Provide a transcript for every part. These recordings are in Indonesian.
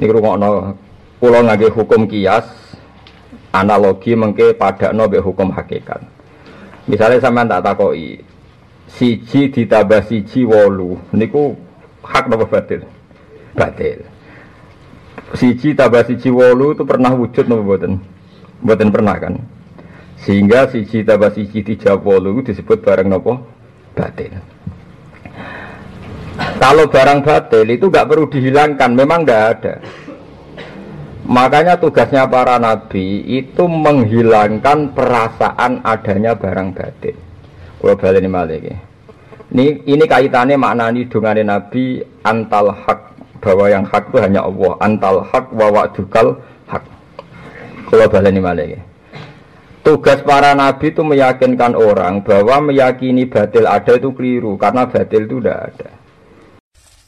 Ini rungokno pulau ngage hukum kias analogi mengke pada nobe hukum hakikat. Misalnya sampean tak takoi siji ditambah siji wolu niku hak nopo batil? Batil. Siji tambah siji wolu itu pernah wujud nopo boten? Boten pernah kan? Sehingga siji tambah siji dijawab wolu disebut barang nopo? Batil. Kalau barang batil itu nggak perlu dihilangkan, memang nggak ada. Makanya tugasnya para nabi itu menghilangkan perasaan adanya barang batil. Kalau balik ini malah ini, ini kaitannya maknani dungane nabi antal hak bahwa yang hak itu hanya Allah. Antal hak wa dukal hak. Kalau balik ini malah Tugas para nabi itu meyakinkan orang bahwa meyakini batil ada itu keliru karena batil itu tidak ada.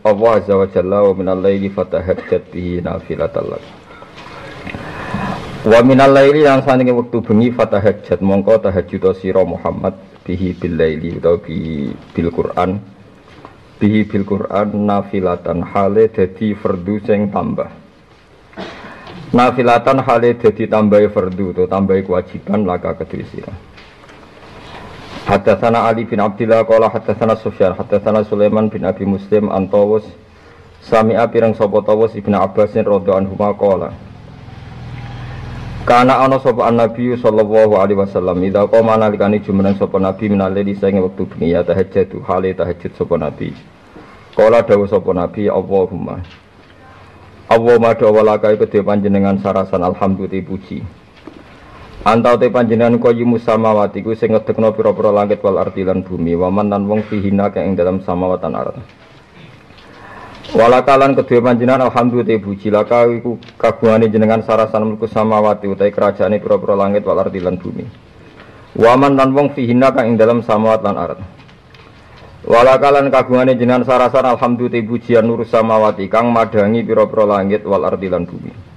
Allah azza wa jalla wa minal laili fatahajjat bihi nafilatan lak. Wa minal laili lan sanenge wektu bengi fatahajjat mongko tahajjud sira Muhammad bihi bil laili utawa bi bil Quran bihi bil Quran nafilatan hale dadi fardu sing tambah. Nafilatan hale dadi tambahi fardu utawa tambahi kewajiban laka kedue. Hadatsana Ali bin Abdillah qala hadatsana Sufyan hadatsana Sulaiman bin Abi Muslim an Tawus sami'a pirang sapa Tawus Ibnu Abbas radhiyallahu anhu qala Kana ana sapa Nabi sallallahu alaihi wasallam ida qoma nalikani jumeneng sapa Nabi minalili saing wektu bengi ya tahajjud hale tahajud sapa Nabi. Kala dawuh sapa Nabi Allahumma Allahumma dawalaka iku panjenengan sarasan alhamdulillah puji Antau te panjenengan qayyim samawati ku sing ngedekno pira-pira langit wal ardi lan bumi waman lan wong fihina kang ing dalam samawatan ard. Walakalan kedua panjenengan alhamdulillah puji laka iku kagungane jenengan sarasan mulku samawati utahe kerajaane pira-pira langit wal ardi lan bumi. Waman lan wong fihina kang ing dalam samawat lan ard. Walakalan kagungane jenengan sarasan alhamdulillah pujian nur samawati kang madangi pira-pira langit wal ardi lan bumi.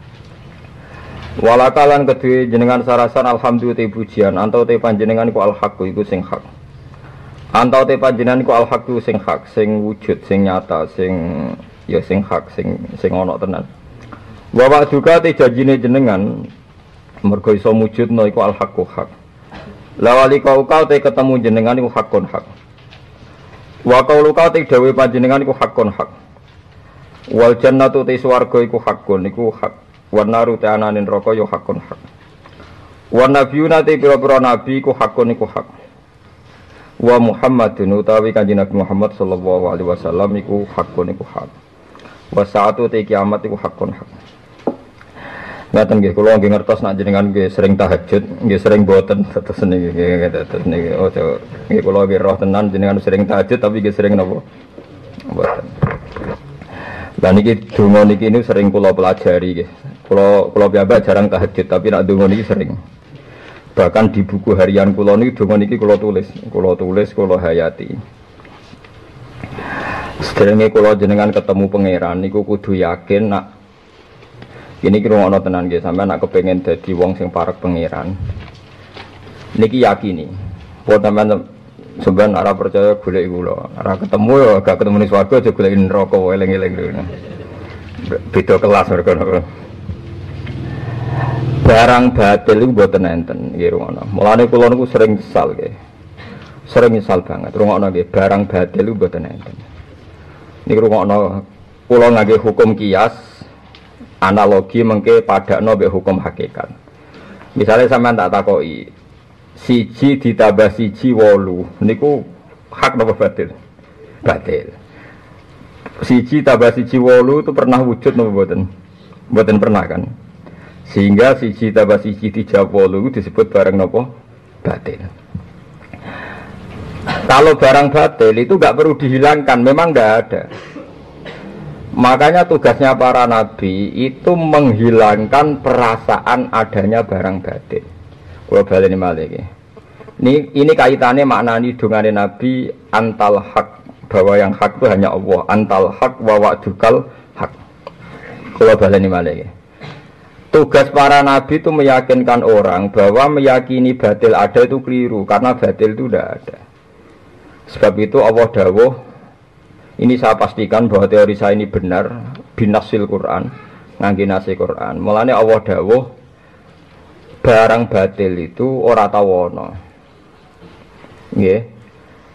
Walakalan kedua jenengan sarasan alhamdulillah pujian antau te panjenengan ku al haq iku sing hak. Antau te panjenengan ku al haq sing hak, sing wujud, sing nyata, sing ya sing hak, sing sing ana tenan. Wa juga te janjine jenengan mergo iso wujudno iku al haq hak. Lawali kau kau te ketemu jenengan iku hakun hak. Wa kaulu kau te dawe panjenengan iku hakun hak. Wal jannatu te swarga iku hakun iku hak Warna rute ananin roko yo hakun hak. Warna nabiyuna te pira-pira nabi ku hakun iku hak. Wa Muhammadun utawi kanjeng Nabi Muhammad sallallahu alaihi wasallam iku iku hak. Wa saatu te kiamat iku hakun hak. Ngaten nggih kula nggih ngertos nak jenengan nggih sering tahajud, nggih sering boten terus niki nggih terus niki oh nggih kula nggih roh tenan jenengan sering tahajud tapi nggih sering napa? Boten. Dan niki donga niki ini sering kula pelajari nggih. Kalau kalau biasa jarang tahajud, tapi nak dungo niki sering. Bahkan di buku harian kulo niki dungo niki kulo tulis, kulo tulis, kulo hayati. Sedherenge kulo jenengan ketemu pangeran niku kudu yakin nak ini kira ono tenan nggih sampean nak kepengen dadi wong sing parek pangeran. Niki yakini. Buat sampean sebenarnya arah percaya golek kula. Arah ketemu ya gak ketemu ning swarga aja golek neraka eling-eling. Beda kelas mereka barang batil itu buat enten nggih ngono. Mulane kula niku sering nyesal nggih. Sering nyesal banget rungokno nggih barang batil itu buat enten. Niki rungokno kula ngangge hukum kias analogi mengke padakno mbek hukum hakikat. Misalnya sampean tak takoki siji ditambah siji wolu niku hak napa batil? Batil. Siji tambah siji wolu itu pernah wujud napa mboten? Mboten pernah kan? Sehingga siji tambah siji dijawab wolu disebut barang nopo batil. Kalau barang batil itu nggak perlu dihilangkan, memang nggak ada. Makanya tugasnya para nabi itu menghilangkan perasaan adanya barang batin. Kalau balik ini malah Ini, ini kaitannya maknani dungane nabi antal hak bahwa yang hak itu hanya Allah. Antal hak wa wa'dukal hak. Kalau balik ini malah Tugas para nabi itu meyakinkan orang bahwa meyakini batil ada itu keliru karena batil itu tidak ada. Sebab itu Allah dawuh ini saya pastikan bahwa teori saya ini benar binasil Quran, ngangge nasi Quran. Mulane Allah dawuh barang batil itu ora tawono. Nggih.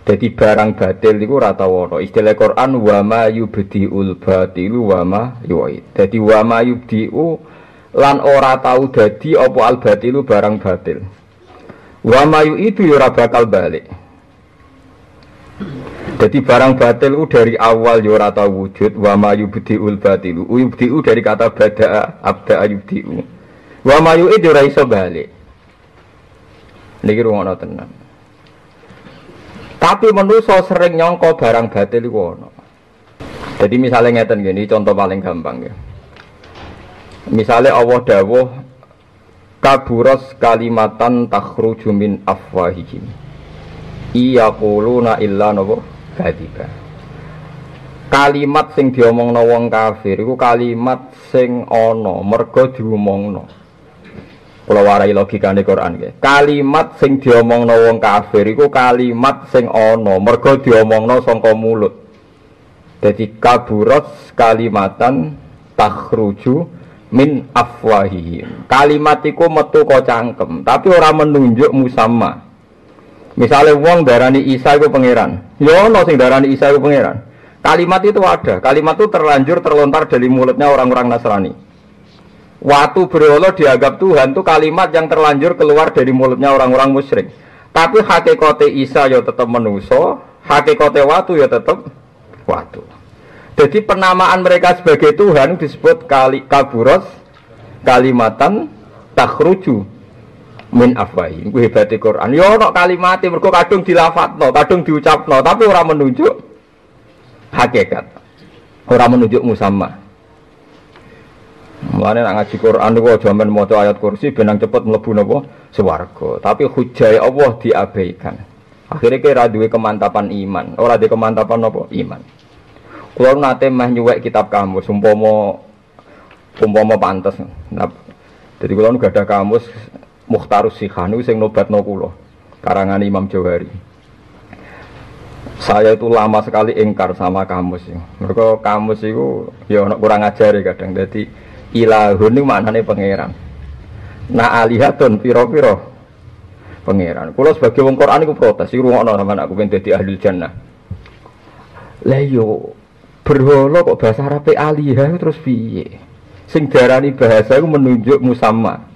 Jadi barang batil itu ora tawono. Istilah Quran wa ma yubdiul batilu wa ma yu'id. Jadi wa ma yubdiu lan ora tahu dadi apa al batilu barang batil. Wa ma yu'idu ya ora bakal balik. Jadi barang batil itu dari awal ya ora wujud wa ma yubdiul batilu. Yubdiu dari kata bada abda yubdiu. Wa ma yu'id ora iso balik. Niki rungono tenan. Tapi manusia sering nyongko barang batil iku. Jadi misalnya ngeten gini, contoh paling gampang ya. Misalnya Allah dawuh kaburos kalimatan takhruju min afwahihim. Iya kuluna illa nopo? Kadiba. Kalimat sing diomongno wong kafir iku kalimat sing ana mergo diomongno kula warai logikane Quran nggih. Kalimat sing diomongno wong kafir iku kalimat sing ana mergo diomongno saka mulut. Jadi kaburat kalimatan takhruju min afwahihim kalimat iku metu kok cangkem tapi ora menunjuk musamma Misalnya wong darani Isa itu pangeran, ya ono sing darani Isa itu pangeran. Kalimat itu ada, kalimat itu terlanjur terlontar dari mulutnya orang-orang Nasrani. Waktu berolo dianggap Tuhan itu kalimat yang terlanjur keluar dari mulutnya orang-orang musyrik. Tapi hakikote Isa ya tetap menuso, hakikote watu ya tetap watu. Jadi penamaan mereka sebagai Tuhan disebut kali kaburos kalimatan takhruju min afwahi ku hebate Quran yo ono kalimat mergo kadung dilafatno kadung diucapno tapi ora menunjuk hakikat ora menunjuk musamma Mulane nak ngaji Quran niku aja men maca ayat kursi benang cepet mlebu napa swarga. Tapi hujai Allah diabaikan. Akhirnya kira duwe kemantapan iman, ora duwe kemantapan apa? Iman. Kulo nate meh nyuwek kitab kamus umpama umpama pantes. Nah, jadi kulo gak ada kamus Mukhtarus Sikhanu sing nobatno kula karangan Imam Jawari saya itu lama sekali ingkar sama kamus. Mereka kamus itu ya kurang ajar ya kadang. Jadi ilahun itu maknanya pangeran. Nah alihatun piro-piro pangeran. Kalau sebagai wong Quran itu protes, itu ngono sama aku pengen jadi ahli jannah. Lah yo berhala kok bahasa Arab alihah terus piye? Sing darani bahasa itu menunjuk musamma.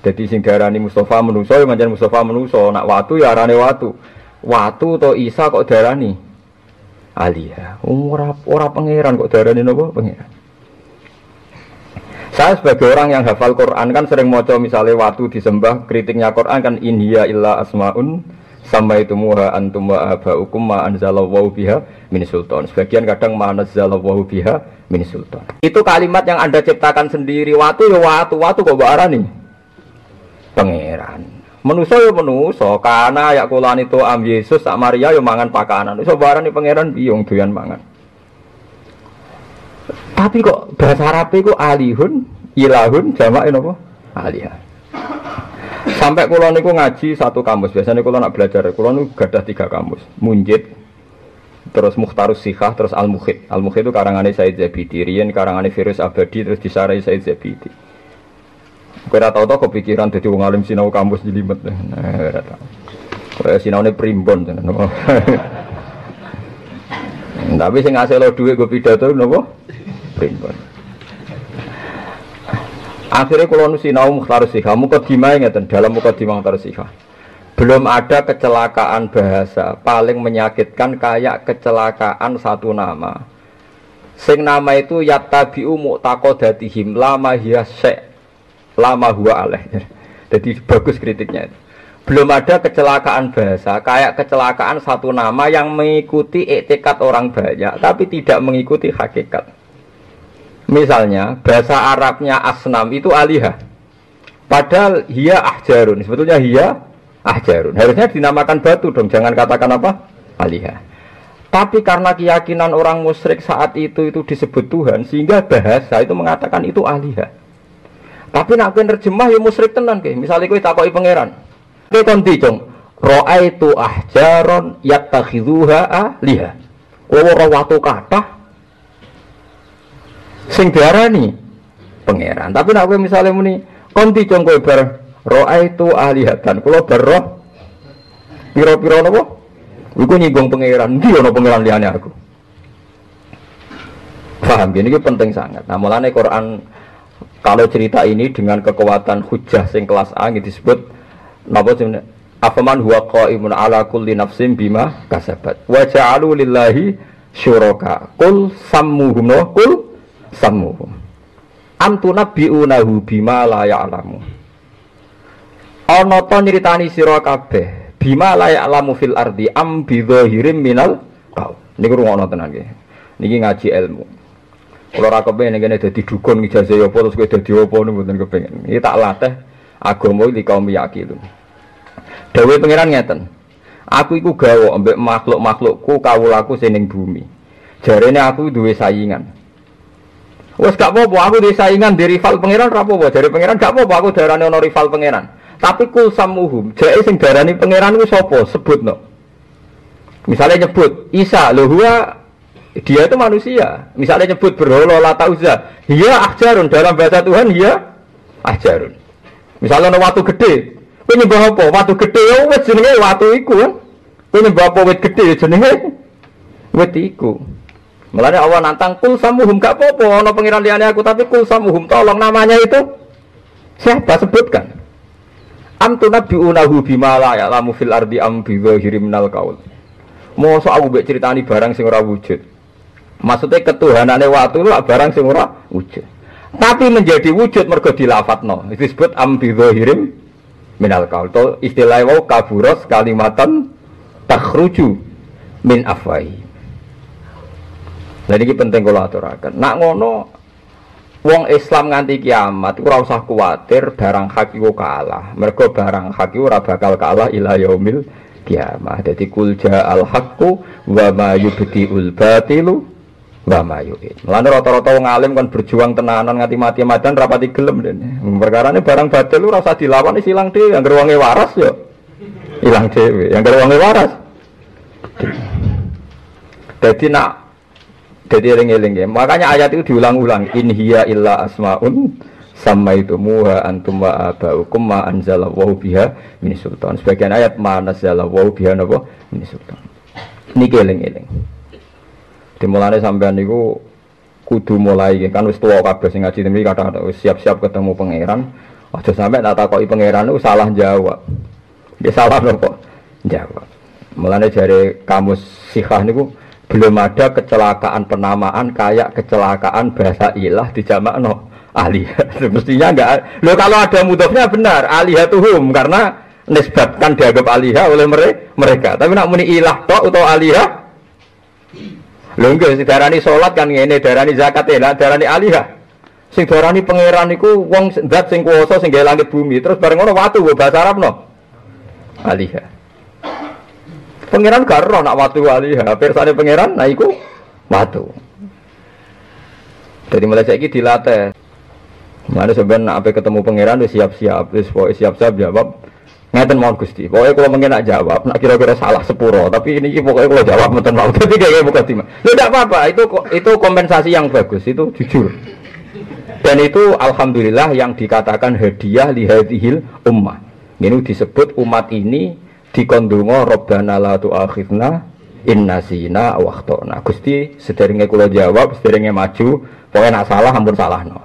Jadi sing darani Mustafa menuso ya manjan Mustafa menuso, nak watu ya arane watu. Watu atau Isa kok darani Alia. Ora ora pangeran kok darani nopo pangeran. Saya sebagai orang yang hafal Quran kan sering moco misalnya watu disembah kritiknya Quran kan inhiya illa asmaun sama itu muha antum wa abaukum ma anzalallahu biha min sultan. Sebagian kadang ma anzalallahu biha min sultan. Itu kalimat yang Anda ciptakan sendiri. Watu ya watu, watu kok barani pangeran. Menuso ya menuso, karena ya kulan itu am Yesus sak Maria ya mangan pakanan. Iso barang nih pangeran biung doyan mangan. Tapi kok bahasa Arab itu alihun, ilahun, jamak apa? Alihah. Sampai kulon niku ngaji satu kamus. Biasanya kulon nak belajar, kulon niku gadah tiga kamus. Munjid, terus Mukhtarus Sikhah, terus Al Mukhid. Al Mukhid itu karangannya Said Zabidi, Rian karangannya Virus Abadi, terus disarai Said Zabidi. Kira tau tau kepikiran jadi wong alim sinau kampus jelimet. Nah, kira tau. Kaya sinau ini primbon. Tapi sing ngasih lo duit gue pidato nopo primbon. Akhirnya kalau sinau mukhtar sikha, mukadimah ingatan dalam mukadimah mukhtar sikha. Belum ada kecelakaan bahasa paling menyakitkan kayak kecelakaan satu nama. Sing nama itu yattabi'u mu'taqadatihim lama hiya lama huwa aleh. Jadi bagus kritiknya itu. Belum ada kecelakaan bahasa, kayak kecelakaan satu nama yang mengikuti etikat orang banyak, tapi tidak mengikuti hakikat. Misalnya bahasa Arabnya asnam itu alihah. Padahal hia ahjarun. Sebetulnya hia ahjarun. Harusnya dinamakan batu dong. Jangan katakan apa? Alihah. Tapi karena keyakinan orang musyrik saat itu itu disebut Tuhan, sehingga bahasa itu mengatakan itu alihah. Tapi nak kowe nerjemah ya musyrik tenan ke. Misalnya kowe takoki pangeran. Kowe kon dicung, Ra'aitu ahjaron yattakhidhuha aliha. Kowe ora watu kathah sing diarani pangeran. Tapi nak kowe misale muni kon dicung kowe bar ra'aitu alihatan. Kula bar pira-pira napa? Iku nyinggung pangeran. Ndi ana pangeran liyane aku. Paham, ini penting sangat. Nah, mulane Quran kalau cerita ini dengan kekuatan hujah sing kelas A ini disebut napa afaman huwa qaimun ala kulli nafsin bima kasabat wa ja'alu lillahi syuraka kul sammuhum kul sammuhum am tunabbi'unahu bima la ya'lamu ana to nyritani sira kabeh bima la ya'lamu fil ardi am bi dhahirim minal qaul niku rungono tenan niki ngaji ilmu kalau ora kepengen ngene dadi dukun ijazah ya apa terus kowe dadi apa niku mboten kepengen. Iki tak latih agama iki kaum yakin. Dawe pangeran ngeten. Aku iku gawe ambek makhluk-makhlukku kawulaku sing ning bumi. Jarene aku duwe saingan. Wes gak apa-apa aku duwe saingan di rival pangeran ora apa-apa. Jare pangeran gak apa-apa aku darane ono rival pangeran. Tapi kul samuhum, jare sing darani pangeran ku sapa? Sebutno. Misalnya nyebut Isa, lho huwa dia itu manusia. Misalnya nyebut berhala lata uzza, dia ahjarun dalam bahasa Tuhan dia ahjarun. Misalnya ada watu gede, kowe nyembah apa? Watu gede ya wis jenenge watu iku kan. Kowe nyembah apa wit gede ya jenenge wit iku. Mulane Allah nantang kul samuhum gak apa-apa ana pengiran liyane aku tapi kul samuhum tolong namanya itu siapa sebutkan. Am tunabbi'unahu bima la ya'lamu fil ardi am bi minal qaul. Mosok aku mbek critani barang sing ora wujud. Maksudnya ketuhanannya waktu itu barang sing ora wujud. Tapi menjadi wujud mergo dilafatno. Itu disebut ambidzahirim minal qaul. Istilah wau kaburos kalimatan takhruju min afwai. Lah ini penting kalau aturaken. Nak ngono wong Islam nganti kiamat ora usah kuwatir barang hak iku kalah. Mergo barang hak iku ora bakal kalah ila yaumil kiamah. Jadi kulja al haqqu wa ma yubdiul batilu Mbah Mayuin. Mulane rata-rata wong alim kan berjuang tenanan nganti mati madan rapati gelem dene. Perkara ini barang batil lu rasa dilawan wis ilang dhewe, yang wonge waras yo. Ilang dhewe, yang wonge waras. Jadi nak jadi eling-eling ya. Makanya ayat itu diulang-ulang. In hiya illa asmaun sama itu muha antum wa abaukum ma anzala wa biha min sultan. Sebagian ayat ma nazala wa biha napa min sultan. Niki eling-eling. Dimulane sampean niku kudu mulai kan wis tuwa kabeh sing ngaji mriki kadang wis siap-siap ketemu pangeran. Aja sampe tak takoki pangeran itu salah jawab. Dia salah kok jawab. Mulane jare kamus sikah niku belum ada kecelakaan penamaan kayak kecelakaan bahasa ilah di no alihah. Mestinya enggak. Lo kalau ada mudofnya benar alihatuhum karena nisbatkan dianggap alihah oleh mereka. Tapi nak muni ilah tok atau alihah Lho nggih sing darani salat kan ngene, darani zakat ya, darani alihah. Sing darani pangeran niku wong zat sing kuwasa sing gawe bumi. Terus bareng ngono watu bahasa Arab no. Alihah. Pangeran gak roh nak watu alihah. Persane pangeran nah iku watu. Jadi mulai saiki dilatih. Mana sebenarnya apa ketemu pangeran wis siap-siap, wis siap-siap jawab Ngeten mau Gusti. Pokoknya kalau mungkin nak jawab, nak kira-kira salah sepuro. Tapi ini pokoknya kalau jawab mungkin mau. Tapi kayak bukan timah. Tidak apa-apa. Itu itu kompensasi yang bagus. Itu jujur. Dan itu alhamdulillah yang dikatakan hadiah lihadihil ummah. Ini disebut umat ini dikondungo Robbana la tu'akhidna inna zina waktona. Gusti sederenge kula jawab, sederenge maju, pokoknya nak salah ampun salah no.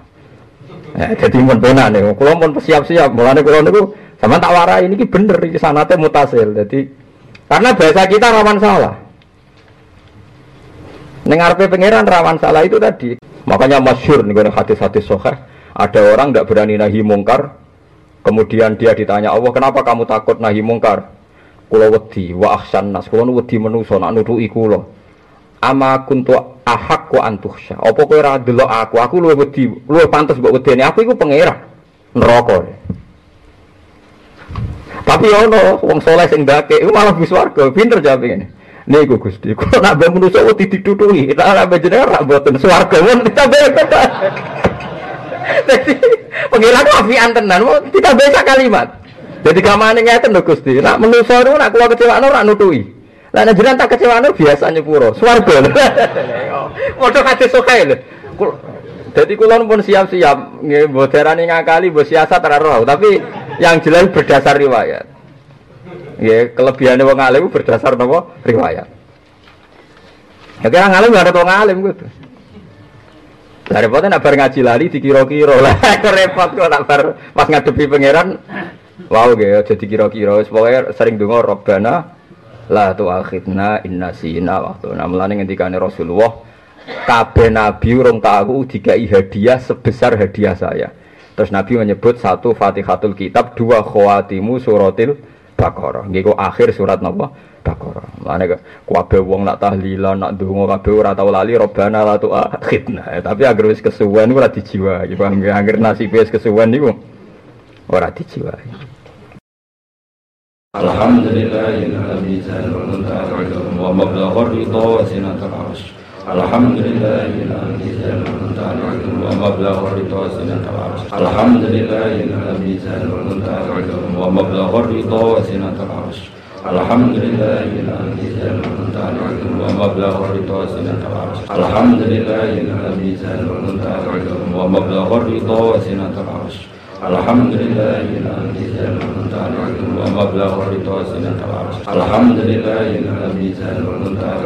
Ya, jadi mun benar nih, kula pun siap-siap, mulane kula niku sama tak warai ini bener ini sanate mutasil. Jadi karena bahasa kita rawan salah. Dengar pangeran rawan salah itu tadi. Makanya masyur nih hadis-hadis soheh. Ada orang tidak berani nahi mungkar. Kemudian dia ditanya Allah, kenapa kamu takut nahi mungkar? Kulo wedi wa ahsan nas, kulo wedi menuso nak nuduki kulo. ama kuntu ahak ku antuhsya. Apa kowe ora aku? Aku luwih wedi, luwih pantes mbok wedeni. Aku iku pangeran neraka. Tapi ono wong soleh sing ndake iku malah bis warga, pinter jawab ngene. Niku Gusti, kok nak mbek manusa wedi ditutuhi, tak nak mbek jenengan ra mboten swarga mun kata. Jadi pengiran tenan, ditambahi sak kalimat. Jadi kamane ngeten lho Gusti, nak manusa niku nak kula kecewaan ora nutuhi. Lah nek jenengan tak kecewaan biasa nyepuro, swarga. Padha kate sokae lho. Jadi kulon pun siap-siap, mbok darani ngakali, mbok siasat ora roh, tapi yang jelas berdasar riwayat. Ya, kelebihannya wong alim berdasar nopo riwayat. Ya kira ngalim gak ada wong alim gitu. Lah repotnya nak bar ngaji lali dikira-kira lah repot kok nak bar pas ngadepi pangeran. Wow ge aja dikira-kira wis pokoke sering donga robbana la tu'akhidna inna sina waktu nah mulane ngendikane Rasulullah kabeh nabi urung tahu dikai hadiah sebesar hadiah saya. Terus Nabi menyebut satu Fatihatul Kitab, dua khawatimu suratil Baqarah. Nggih akhir surat napa? Baqarah. Mane kabeh wong nak tahlilan, nak ndonga kabeh ora tau lali Rabbana la tu'akhidna. Tapi agar wis kesuwen ora dijiwai. Paham nggih? Agar wis kesuwen niku ora dijiwai. الحمد لله الذي زال المنتهى العلوم ومبلغ الرضا وزنة العرش الحمد لله الذي زال المنتهى العلوم ومبلغ الرضا وزنة العرش الحمد لله الذي زال المنتهى العلوم ومبلغ الرضا وزنة العرش الحمد لله الذي زال المنتهى العلوم ومبلغ الرضا وزنة العرش الحمد لله الذي زال المنتهى العلوم ومبلغ الرضا وزنة العرش Alhamdulillah, mizan wal muntahan